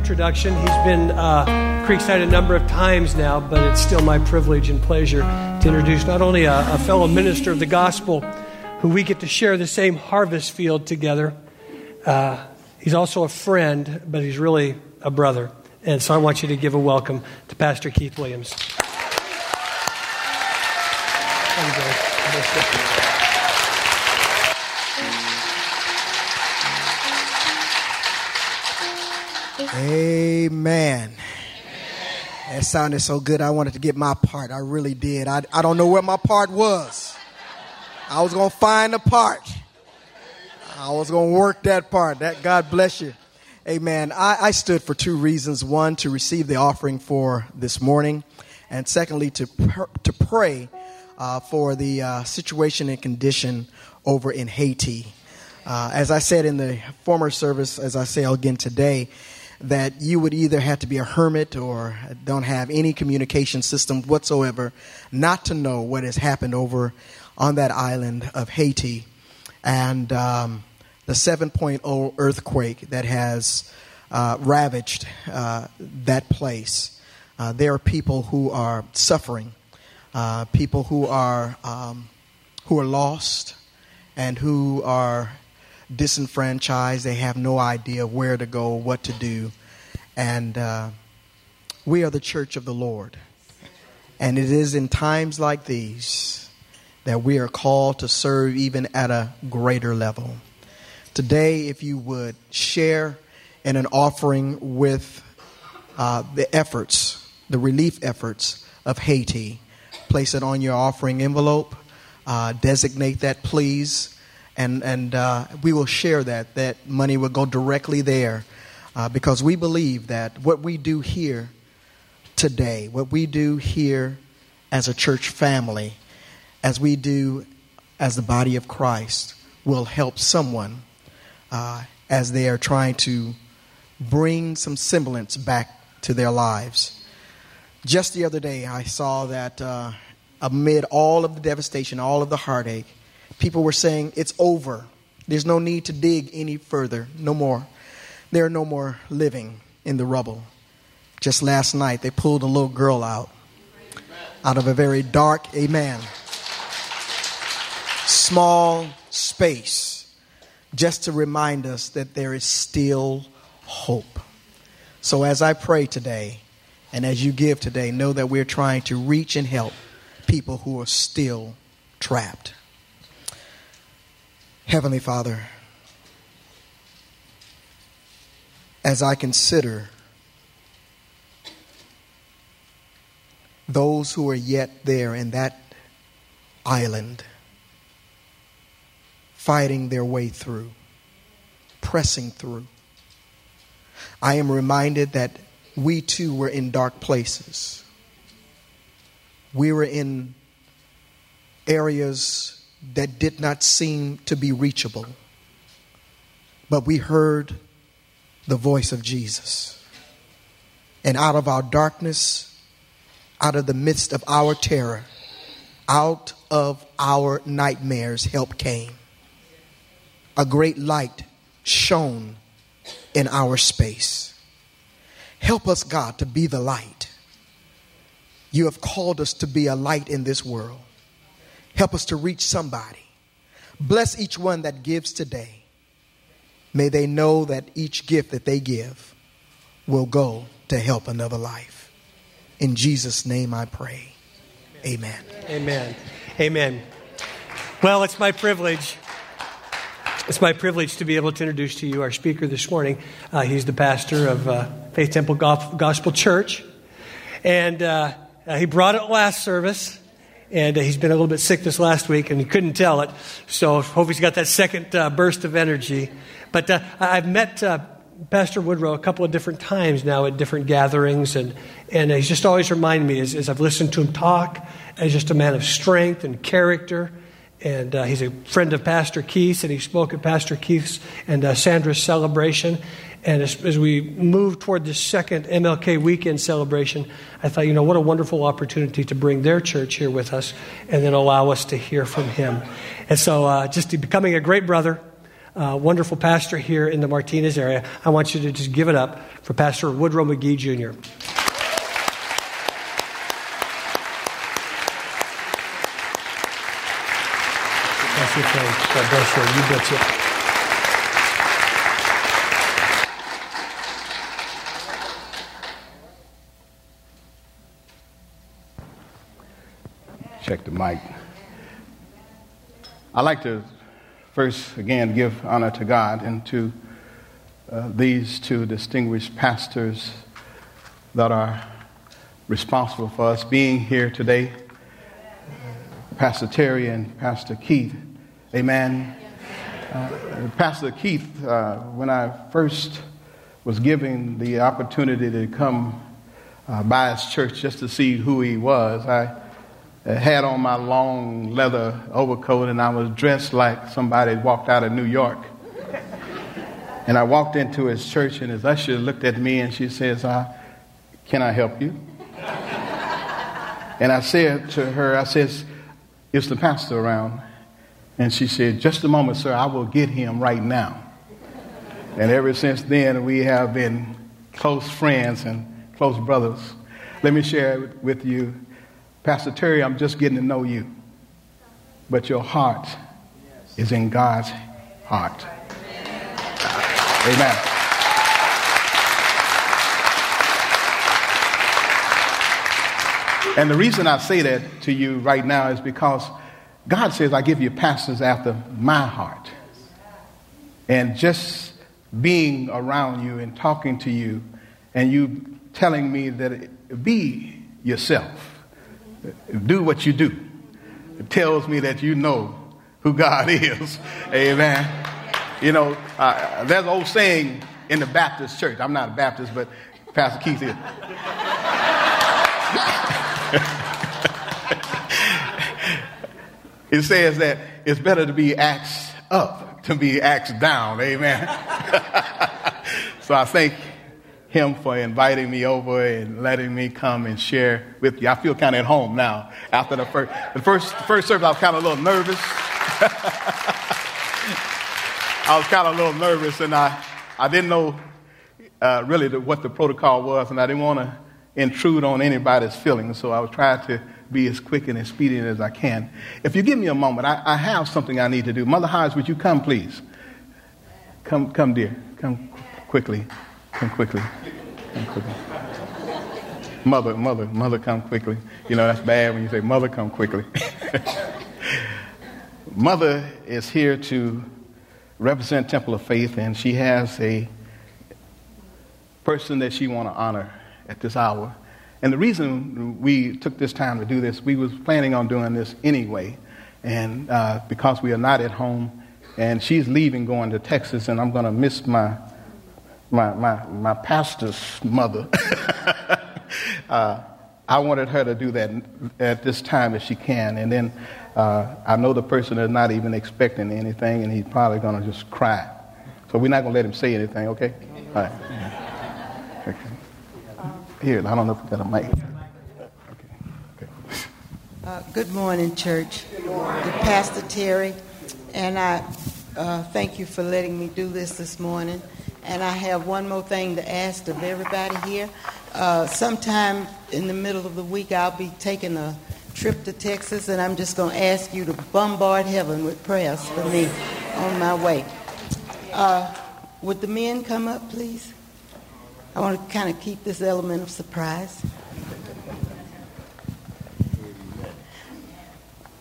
introduction. He's been uh, Creekside a number of times now, but it's still my privilege and pleasure to introduce not only a, a fellow minister of the gospel who we get to share the same harvest field together, uh, he's also a friend, but he's really a brother. And so I want you to give a welcome to Pastor Keith Williams. Amen. That sounded so good. I wanted to get my part. I really did. I, I don't know where my part was. I was going to find the part. I was going to work that part. That God bless you. Amen. I, I stood for two reasons. One, to receive the offering for this morning. And secondly, to, to pray uh, for the uh, situation and condition over in Haiti. Uh, as I said in the former service, as I say again today, that you would either have to be a hermit or don't have any communication system whatsoever not to know what has happened over on that island of Haiti and um, the 7.0 earthquake that has uh, ravaged uh, that place. Uh, there are people who are suffering, uh, people who are um, who are lost, and who are disenfranchised. They have no idea where to go, what to do. And uh, we are the church of the Lord. And it is in times like these that we are called to serve even at a greater level. Today, if you would share in an offering with uh, the efforts, the relief efforts of Haiti, place it on your offering envelope. Uh, designate that, please and and uh, we will share that. That money will go directly there, uh, because we believe that what we do here today, what we do here as a church family, as we do as the body of Christ, will help someone uh, as they are trying to bring some semblance back to their lives. Just the other day, I saw that uh, amid all of the devastation, all of the heartache people were saying, It's over. There's no need to dig any further. No more. There are no more living in the rubble. Just last night, they pulled a little girl out out of a very dark, amen, small space, just to remind us that there is still hope. So, as I pray today, and as you give today, know that we're trying to reach and help people who are still trapped. Heavenly Father, as I consider those who are yet there in that island, fighting their way through, pressing through, I am reminded that we too were in dark places. We were in areas that did not seem to be reachable. But we heard the voice of Jesus. And out of our darkness, out of the midst of our terror, out of our nightmares, help came. A great light shone in our space. Help us, God, to be the light. You have called us to be a light in this world. Help us to reach somebody. Bless each one that gives today. May they know that each gift that they give will go to help another life. In Jesus' name I pray. Amen. Amen. Amen. Well, it's my privilege. It's my privilege to be able to introduce to you our speaker this morning. Uh, he's the pastor of uh, Faith Temple Gospel Church. And uh, he brought it last service and uh, he's been a little bit sick this last week, and he couldn't tell it. So hope he's got that second uh, burst of energy. But uh, I've met uh, Pastor Woodrow a couple of different times now at different gatherings, and and he's just always reminded me as, as I've listened to him talk, as just a man of strength and character. And uh, he's a friend of Pastor Keith, and he spoke at Pastor Keith's and uh, Sandra's celebration. And as, as, we move toward the second MLK weekend celebration, I thought, you know, what a wonderful opportunity to bring their church here with us and then allow us to hear from him. And so, uh, just becoming a great brother, uh, wonderful pastor here in the Martinez area. I want you to just give it up for Pastor Woodrow McGee Jr. Bless you. God bless you. You betcha. check the mic. I'd like to first, again, give honor to God and to uh, these two distinguished pastors that are responsible for us being here today Pastor Terry and Pastor Keith. Amen. Uh, Pastor Keith, uh, when I first was given the opportunity to come uh, by his church just to see who he was, I had on my long leather overcoat and I was dressed like somebody walked out of New York. And I walked into his church and his usher looked at me and she says, uh, Can I help you? And I said to her, I says, Is the pastor around? And she said, Just a moment, sir, I will get him right now. And ever since then, we have been close friends and close brothers. Let me share with you Pastor Terry, I'm just getting to know you. But your heart is in God's heart. Amen. And the reason I say that to you right now is because God says, I give you pastors after my heart. And just being around you and talking to you and you telling me that be yourself do what you do. It tells me that you know who God is. Amen. You know, uh, there's an old saying in the Baptist church. I'm not a Baptist, but Pastor Keith is. it says that it's better to be axed up to be axed down. Amen. so I thank him for inviting me over and letting me come and share with you. I feel kind of at home now after the first, the first, the first service. I was kind of a little nervous. I was kind of a little nervous and I, I didn't know uh, really the, what the protocol was and I didn't want to intrude on anybody's feelings. So I was trying to be as quick and as speedy as I can. If you give me a moment, I, I have something I need to do. Mother Hines, would you come, please? Come, come, dear. Come quickly. Come quickly. Come quickly. Mother, mother, mother, come quickly. You know, that's bad when you say, Mother, come quickly. mother is here to represent Temple of Faith, and she has a person that she want to honor at this hour. And the reason we took this time to do this, we was planning on doing this anyway, and uh, because we are not at home, and she's leaving, going to Texas, and I'm going to miss my my, my, my pastor's mother. uh, I wanted her to do that at this time if she can. And then uh, I know the person is not even expecting anything, and he's probably going to just cry. So we're not going to let him say anything, okay? All right. Okay. Here, I don't know if we got a mic. Uh, good morning, church. Good morning. Pastor Terry, and I uh, thank you for letting me do this this morning. And I have one more thing to ask of everybody here. Uh, sometime in the middle of the week, I'll be taking a trip to Texas, and I'm just going to ask you to bombard heaven with prayers for me on my way. Uh, would the men come up, please? I want to kind of keep this element of surprise.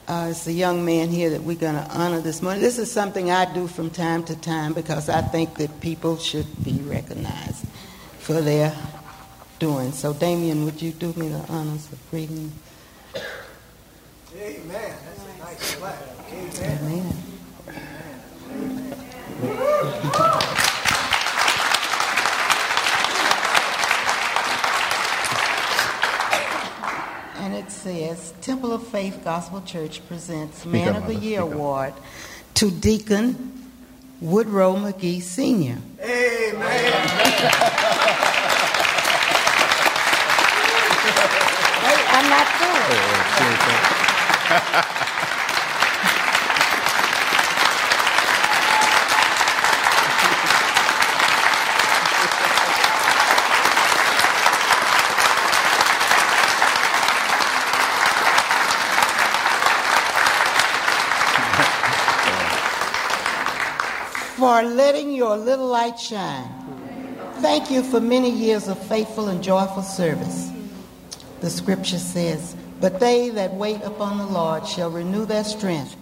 Uh, it's a young man here that we're going to honor this morning. This is something I do from time to time because I think that people should be recognized for their doing. So, Damien, would you do me the honors of reading? Amen. That's a nice clap. Amen. Amen. Amen. And it says Temple of Faith Gospel Church presents Man of the Year Award to Deacon Woodrow McGee Sr. Amen. Hey, I'm not through. For letting your little light shine. Thank you for many years of faithful and joyful service. The scripture says, But they that wait upon the Lord shall renew their strength.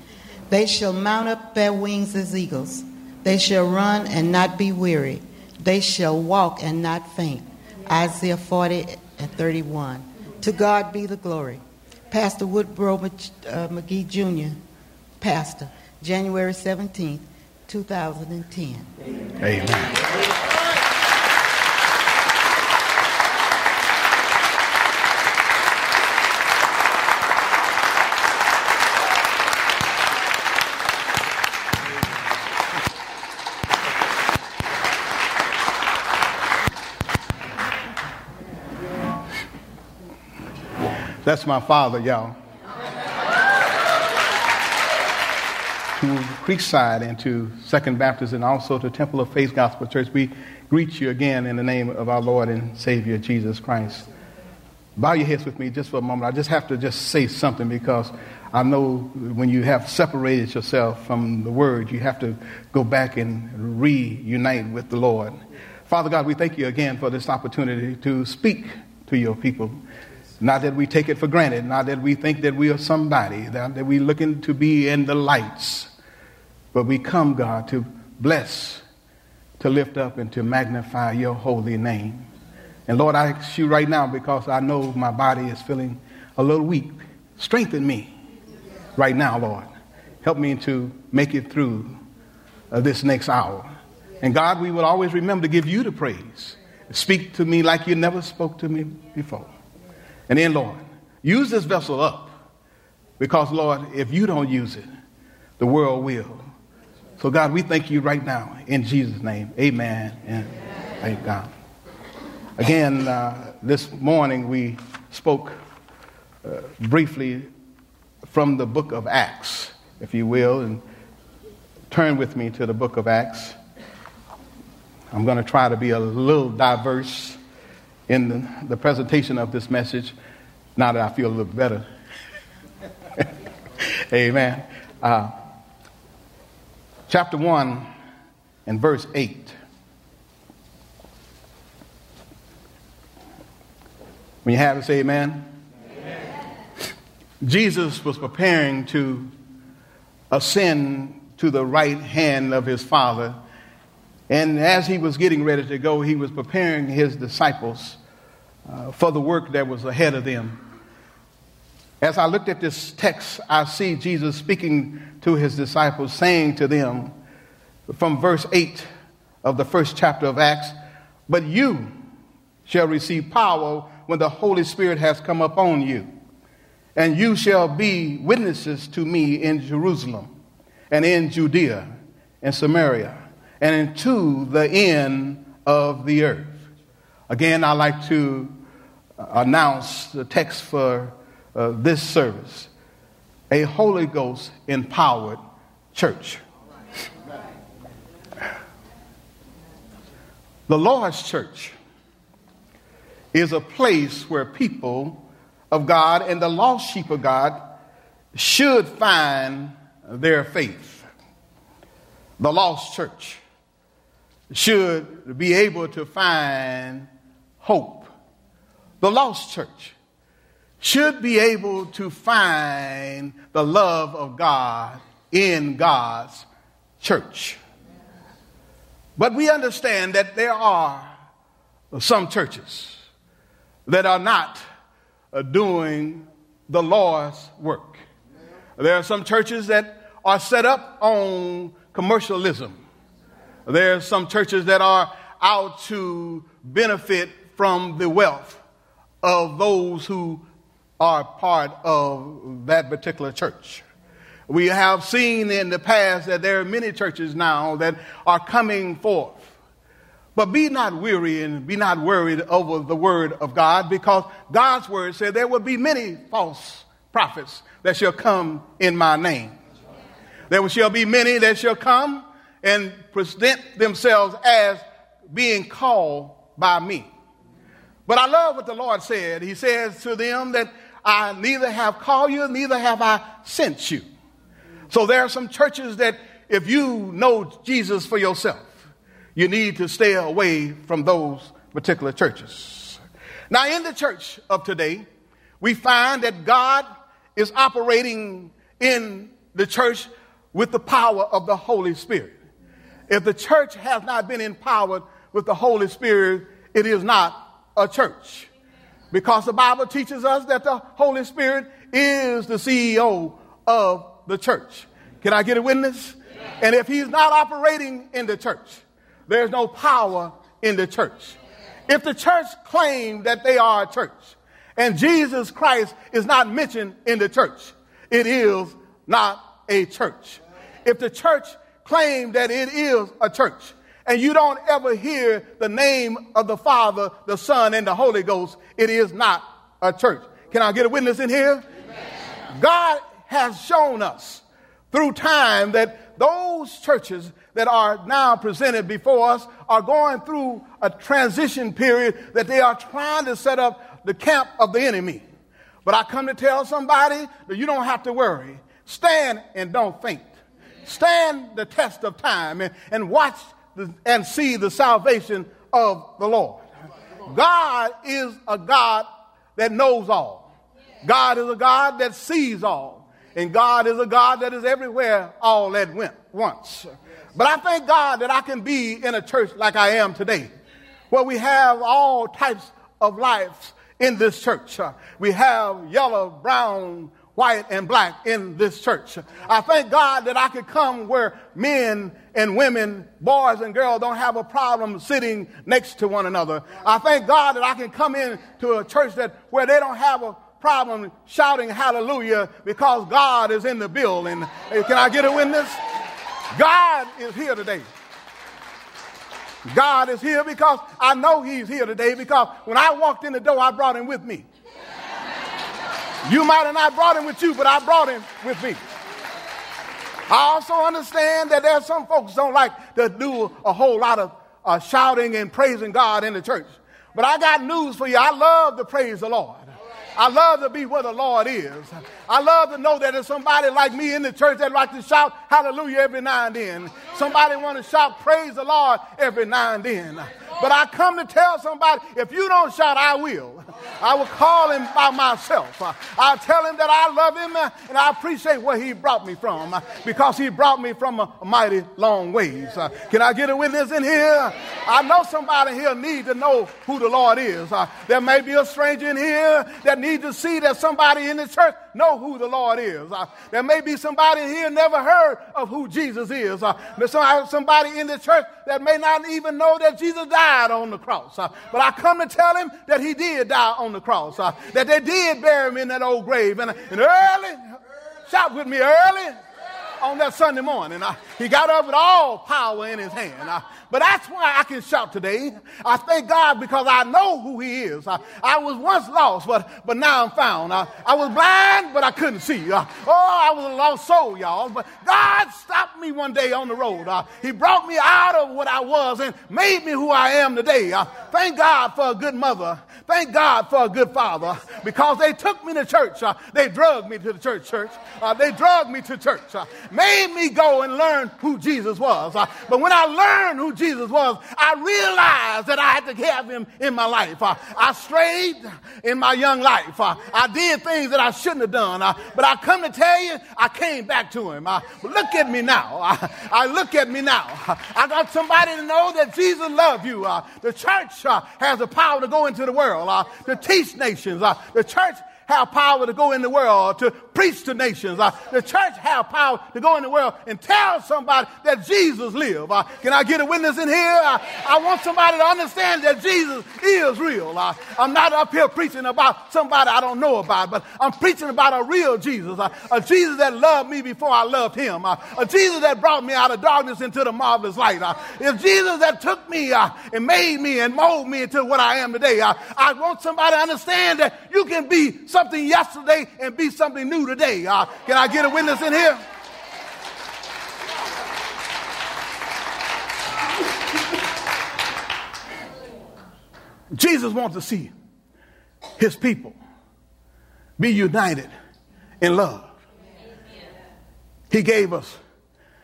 They shall mount up their wings as eagles. They shall run and not be weary. They shall walk and not faint. Isaiah 40 and 31. To God be the glory. Pastor Woodrow uh, McGee Jr., Pastor, January 17th, 2010. Amen. That's my father, y'all. To Creekside and to Second Baptist and also to Temple of Faith Gospel Church, we greet you again in the name of our Lord and Savior Jesus Christ. Bow your heads with me just for a moment. I just have to just say something because I know when you have separated yourself from the Word, you have to go back and reunite with the Lord. Father God, we thank you again for this opportunity to speak to your people. Not that we take it for granted, not that we think that we are somebody, that, that we're looking to be in the lights, but we come, God, to bless, to lift up, and to magnify your holy name. And Lord, I ask you right now because I know my body is feeling a little weak. Strengthen me right now, Lord. Help me to make it through uh, this next hour. And God, we will always remember to give you the praise. Speak to me like you never spoke to me before. And then, Lord, use this vessel up because, Lord, if you don't use it, the world will. So, God, we thank you right now in Jesus' name. Amen and thank God. Again, uh, this morning we spoke uh, briefly from the book of Acts, if you will, and turn with me to the book of Acts. I'm going to try to be a little diverse in the, the presentation of this message, now that I feel a little better. Amen. Uh, chapter 1 and verse 8. When you have it, say amen. amen. Jesus was preparing to ascend to the right hand of his Father and as he was getting ready to go, he was preparing his disciples uh, for the work that was ahead of them. As I looked at this text, I see Jesus speaking to his disciples, saying to them from verse 8 of the first chapter of Acts, But you shall receive power when the Holy Spirit has come upon you, and you shall be witnesses to me in Jerusalem and in Judea and Samaria and into the end of the earth. Again, I'd like to announce the text for uh, this service a Holy Ghost empowered church. The Lord's church is a place where people of God and the lost sheep of God should find their faith. The lost church should be able to find hope. The lost church should be able to find the love of God in God's church. But we understand that there are some churches that are not uh, doing the Lord's work. There are some churches that are set up on commercialism. There are some churches that are out to benefit from the wealth of those who are part of that particular church. We have seen in the past that there are many churches now that are coming forth. But be not weary and be not worried over the word of God because God's word said there will be many false prophets that shall come in my name. There shall be many that shall come and present themselves as being called by me. But I love what the Lord said. He says to them that I neither have called you, neither have I sent you. So there are some churches that if you know Jesus for yourself, you need to stay away from those particular churches. Now, in the church of today, we find that God is operating in the church with the power of the Holy Spirit. If the church has not been empowered with the Holy Spirit, it is not a church. Because the Bible teaches us that the Holy Spirit is the CEO of the church. Can I get a witness? And if he's not operating in the church, there's no power in the church. If the church claims that they are a church and Jesus Christ is not mentioned in the church, it is not a church. If the church claims that it is a church and you don't ever hear the name of the Father, the Son, and the Holy Ghost, it is not a church. Can I get a witness in here? God has shown us through time that those churches that are now presented before us are going through a transition period that they are trying to set up the camp of the enemy. But I come to tell somebody that you don't have to worry. Stand and don't faint. Stand the test of time and, and watch and see the salvation of the Lord. God is a God that knows all. God is a God that sees all. And God is a God that is everywhere all at once. But I thank God that I can be in a church like I am today, where we have all types of lives in this church. We have yellow, brown, white and black in this church. I thank God that I could come where men and women, boys and girls don't have a problem sitting next to one another. I thank God that I can come in to a church that where they don't have a problem shouting hallelujah because God is in the building. Can I get a witness? God is here today. God is here because I know He's here today because when I walked in the door, I brought Him with me. You might have not brought him with you, but I brought him with me. I also understand that there's some folks don't like to do a whole lot of uh, shouting and praising God in the church. But I got news for you. I love to praise the Lord. I love to be where the Lord is. I love to know that there's somebody like me in the church that like to shout hallelujah every now and then. Somebody want to shout praise the Lord every now and then. But I come to tell somebody, if you don't shout, I will. I will call him by myself. I'll tell him that I love him and I appreciate where he brought me from because he brought me from a, mighty long ways. Can I get a witness in here? I know somebody here need to know who the Lord is. There may be a stranger in here that needs to see that somebody in the church know who the Lord is. There may be somebody here never heard of who Jesus is. There's somebody in the church that may not even know that Jesus died on the cross. But I come to tell him that he did die on the cross, uh, that they did bury him in that old grave. And, and early, shout with me, early on that Sunday morning, uh, he got up with all power in his hand. Uh, but that's why I can shout today. I thank God because I know who He is. I, I was once lost, but, but now I'm found. I, I was blind, but I couldn't see. Uh, oh, I was a lost soul, y'all. But God stopped me one day on the road. Uh, he brought me out of what I was and made me who I am today. Uh, thank God for a good mother. Thank God for a good father because they took me to church. Uh, they drugged me to the church, church. Uh, they drugged me to church. Uh, made me go and learn who Jesus was. but when I learned who Jesus was, I realized that I had to have him in my life. Uh, I strayed in my young life. Uh, I did things that I shouldn't have done. Uh, but I come to tell you, I came back to him. Uh, look at me now. Uh, I look at me now. I got somebody to know that Jesus loves you. Uh, the church has the power to go into the world, to teach nations. the church have power to go in the world to preach to nations. Uh, the church have power to go in the world and tell somebody that Jesus lives. Uh, can I get a witness in here? Uh, I want somebody to understand that Jesus is real. Uh, I'm not up here preaching about somebody I don't know about, but I'm preaching about a real Jesus, uh, a Jesus that loved me before I loved him, uh, a Jesus that brought me out of darkness into the marvelous light. It's Jesus that took me and made me and molded me into what I am today. I want somebody to understand that you can be something yesterday and be something new today. Uh, can I get a witness in here? Jesus wants to see his people be united in love. He gave us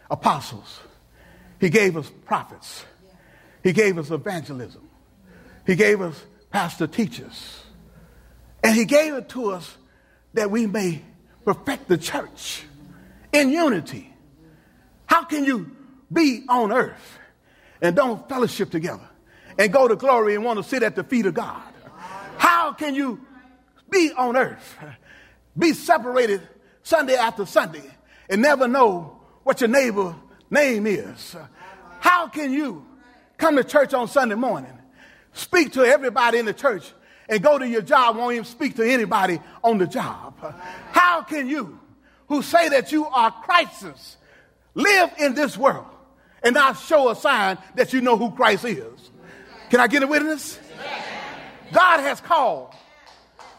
apostles. He gave us prophets. He gave us evangelism. He gave us pastor teachers. And he gave it to us that we may perfect the church in unity. How can you be on earth and don't fellowship together and go to glory and want to sit at the feet of God? How can you be on earth, be separated Sunday after Sunday, and never know what your neighbor name is? How can you come to church on Sunday morning, speak to everybody in the church, and go to your job, won't even speak to anybody on the job? How can you, who say that you are Christ's, live in this world and not show a sign that you know who Christ is? Can I get a witness? God has called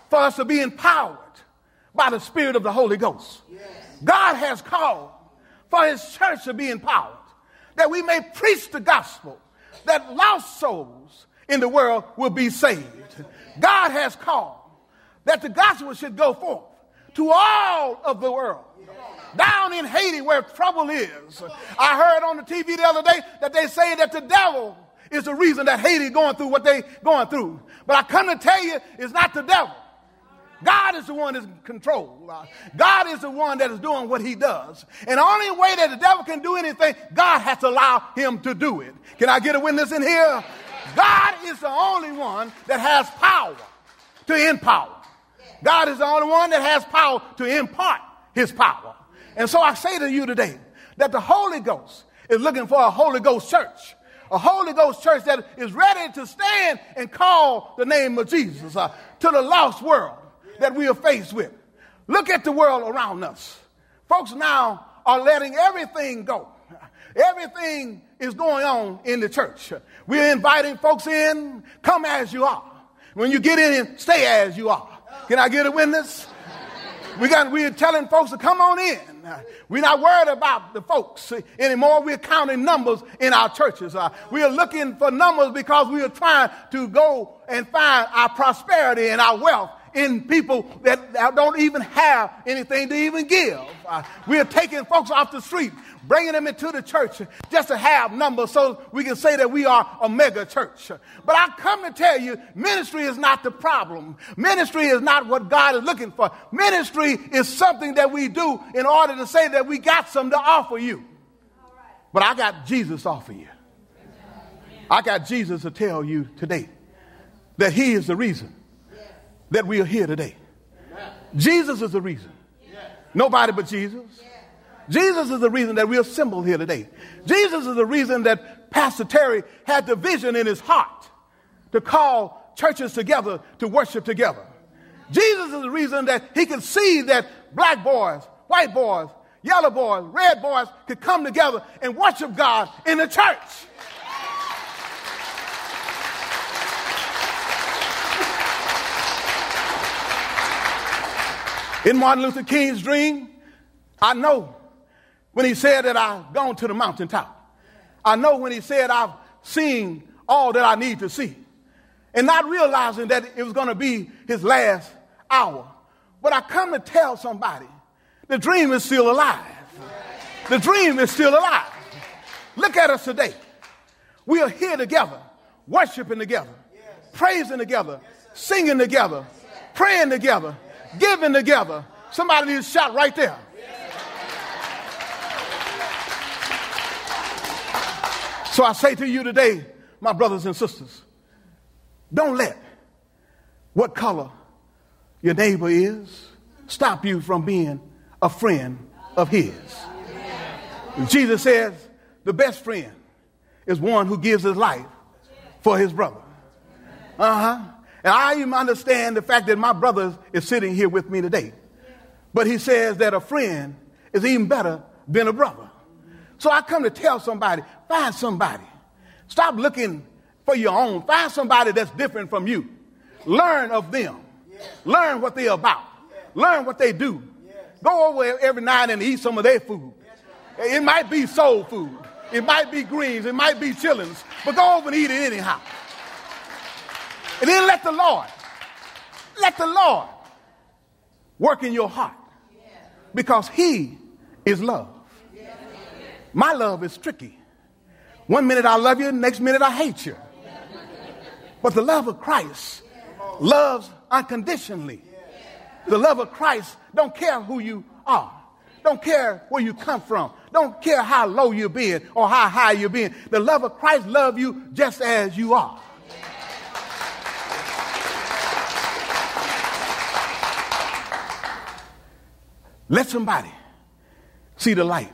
for us to be empowered by the Spirit of the Holy Ghost. God has called for His church to be empowered that we may preach the gospel, that lost souls in the world will be saved. God has called that the gospel should go forth to all of the world. Down in Haiti, where trouble is. I heard on the TV the other day that they say that the devil is the reason that Haiti going through what they going through. But I come to tell you, it's not the devil. God is the one that's in control. God is the one that is doing what he does. And the only way that the devil can do anything, God has to allow him to do it. Can I get a witness in here? God is the only one that has power to empower. God is the only one that has power to impart his power. And so I say to you today that the Holy Ghost is looking for a Holy Ghost church. A Holy Ghost church that is ready to stand and call the name of Jesus uh, to the lost world that we are faced with. Look at the world around us. Folks now are letting everything go. Everything is going on in the church. We're inviting folks in, come as you are. When you get in, stay as you are. Can I get a witness? We got, we're telling folks to come on in. We're not worried about the folks anymore. We're counting numbers in our churches. Uh, we are looking for numbers because we are trying to go and find our prosperity and our wealth in people that, don't even have anything to even give. Uh, we are taking folks off the street, bringing them into the church just to have numbers so we can say that we are a mega church. But I come to tell you, ministry is not the problem. Ministry is not what God is looking for. Ministry is something that we do in order to say that we got something to offer you. But I got Jesus to offer you. I got Jesus to tell you today that He is the reason that we are here today. Jesus is the reason. Nobody but Jesus. Jesus is the reason that we're assembled here today. Jesus is the reason that Pastor Terry had the vision in his heart to call churches together to worship together. Jesus is the reason that he could see that black boys, white boys, yellow boys, red boys could come together and worship God in the church. In Martin Luther King's dream, I know when he said that I've gone to the mountaintop. I know when he said I've seen all that I need to see. And not realizing that it was going to be his last hour. But I come to tell somebody the dream is still alive. The dream is still alive. Look at us today. We are here together, worshiping together, praising together, singing together, praying together, giving together. Somebody needs a shout right there. So I say to you today, my brothers and sisters, don't let what color your neighbor is stop you from being a friend of his. Jesus says the best friend is one who gives his life for his brother. Uh huh. And I even understand the fact that my brother is sitting here with me today. But he says that a friend is even better than a brother. So I come to tell somebody find somebody. Stop looking for your own. Find somebody that's different from you. Learn of them. Learn what they're about. Learn what they do. Go over every night and eat some of their food. It might be soul food. It might be greens. It might be chitlins. But go over and eat it anyhow. And then let the Lord, let the Lord work in your heart because He is love. My love is tricky. One minute I love you, next minute I hate you. But the love of Christ loves unconditionally. The love of Christ don't care who you are. Don't care where you come from. Don't care how low you've been or how high you've been. The love of Christ loves you just as you are. Let somebody see the light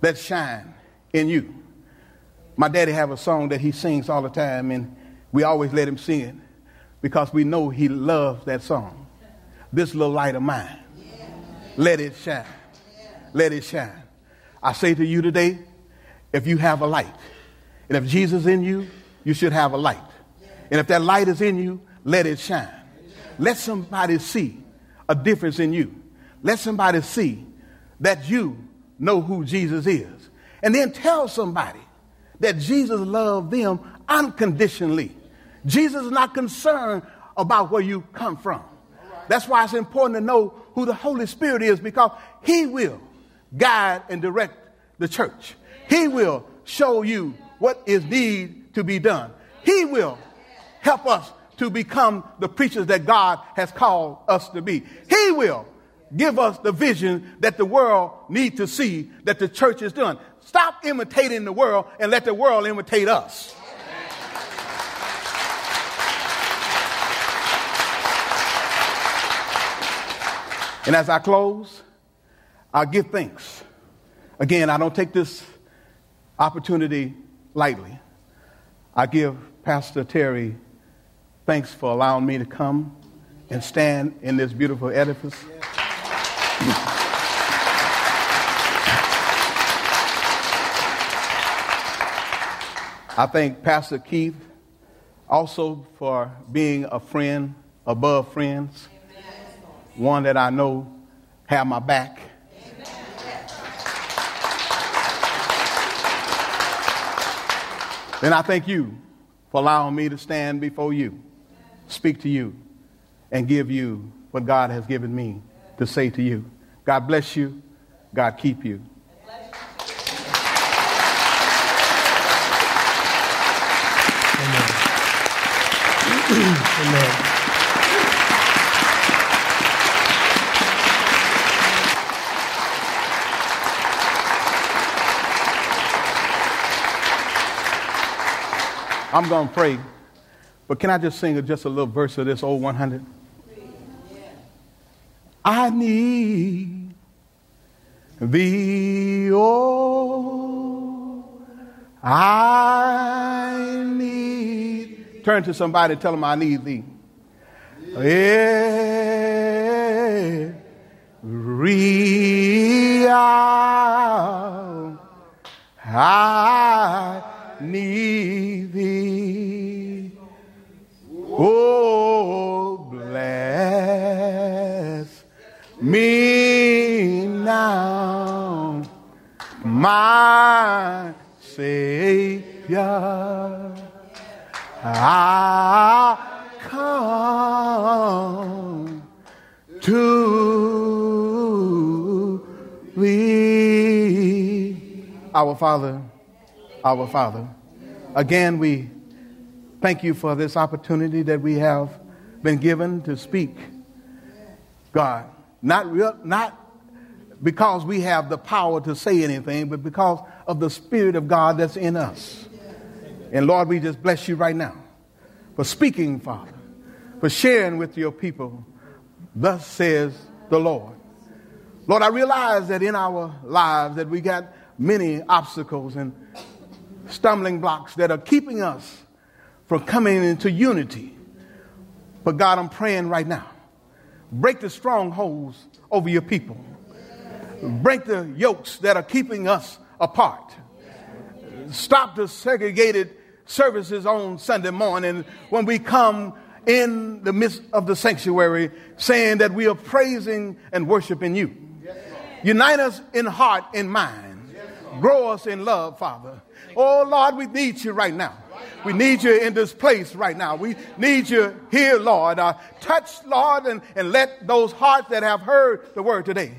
that shine in you. My daddy have a song that he sings all the time, and we always let him sing it because we know he loves that song. This little light of mine, let it shine. Let it shine. I say to you today, if you have a light, and if Jesus is in you, you should have a light. And if that light is in you, let it shine. Let somebody see a difference in you. Let somebody see that you know who Jesus is. And then tell somebody that Jesus loved them unconditionally. Jesus is not concerned about where you come from. That's why it's important to know who the Holy Spirit is because He will guide and direct the church. He will show you what is need to be done. He will help us to become the preachers that God has called us to be. He will give us the vision that the world need to see that the church is doing. Stop imitating the world and let the world imitate us. And as I close, I give thanks. Again, I don't take this opportunity lightly. I give Pastor Terry thanks for allowing me to come and stand in this beautiful edifice. I thank Pastor Keith also for being a friend above friends, one that I know have my back. And I thank you for allowing me to stand before you, speak to you, and give you what God has given me to say to you. God bless you. God keep you. Amen. Amen. I'm going to pray, but can I just sing just a little verse of this old 100? I need thee, oh, I need. Turn to somebody, tell them I need thee. Every hour I need thee. Oh, bless me now, my Savior. I come to thee. Our Father, our Father. Again, we thank you for this opportunity that we have been given to speak. God, not real, not because we have the power to say anything, but because of the Spirit of God that's in us. And Lord, we just bless you right now for speaking, Father, for sharing with your people. Thus says the Lord. Lord, I realize that in our lives that we got many obstacles and stumbling blocks that are keeping us from coming into unity. But God, I'm praying right now. Break the strongholds over your people. Break the yokes that are keeping us apart. Stop the segregated services on Sunday morning when we come in the midst of the sanctuary saying that we are praising and worshiping you. Unite us in heart and mind. Grow us in love, Father. Oh Lord, we need you right now. We need you in this place right now. We need you here, Lord. Uh, touch, Lord, and, and let those hearts that have heard the word today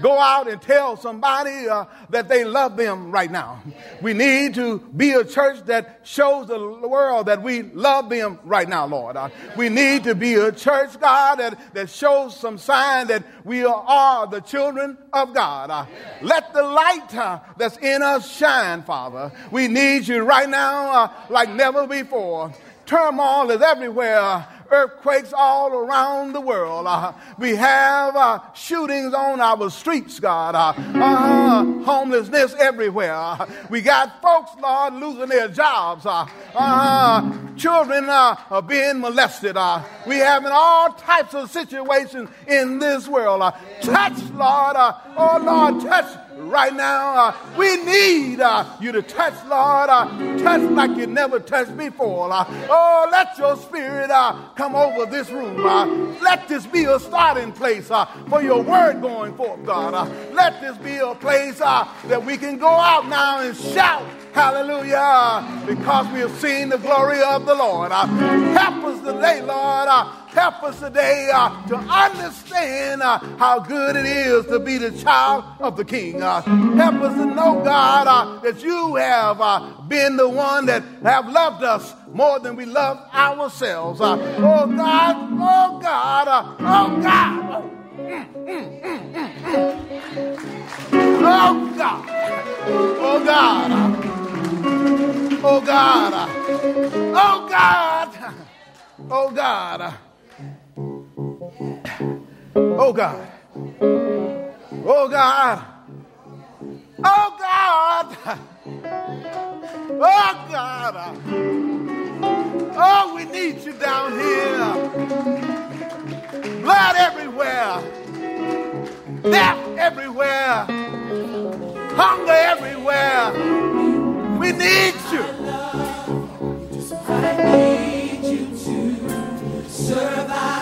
go out and tell somebody uh, that they love them right now. We need to be a church that shows the world that we love them right now, Lord. Uh, we need to be a church, God, that, that shows some sign that we are the children of God. Uh, let the light uh, that's in us shine, Father. We need you right now uh, like never before. Turmoil is everywhere earthquakes all around the world. Uh, we have uh, shootings on our streets, God. Uh, uh homelessness everywhere. Uh, we got folks, Lord, losing their jobs. Uh, children are being molested. we having all types of situations in this world. touch, Lord. oh, Lord, touch right now. Uh, we need uh, you to touch, Lord. Uh, touch like you never touched before. Uh, oh, let your spirit uh, come over this room. Uh, let this be a starting place for your word going forth, God. let this be a place that we can go out now and shout. Hallelujah. Because we have seen the glory of the Lord. help us today, Lord Help us today uh, to understand uh, how good it is to be the child of the King. Uh, help us to know, God, uh, that you have uh, been the one that have loved us more than we love ourselves. Uh, oh God, oh God, oh God. Oh God, oh God, oh God, oh God, oh God. Oh God. Oh God. Oh God. Oh God. Oh, we need you down here. Blood everywhere. Death everywhere. Hunger everywhere. We need you. I need you to survive.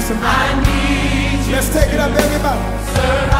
I need you I need Let's take it up, everybody.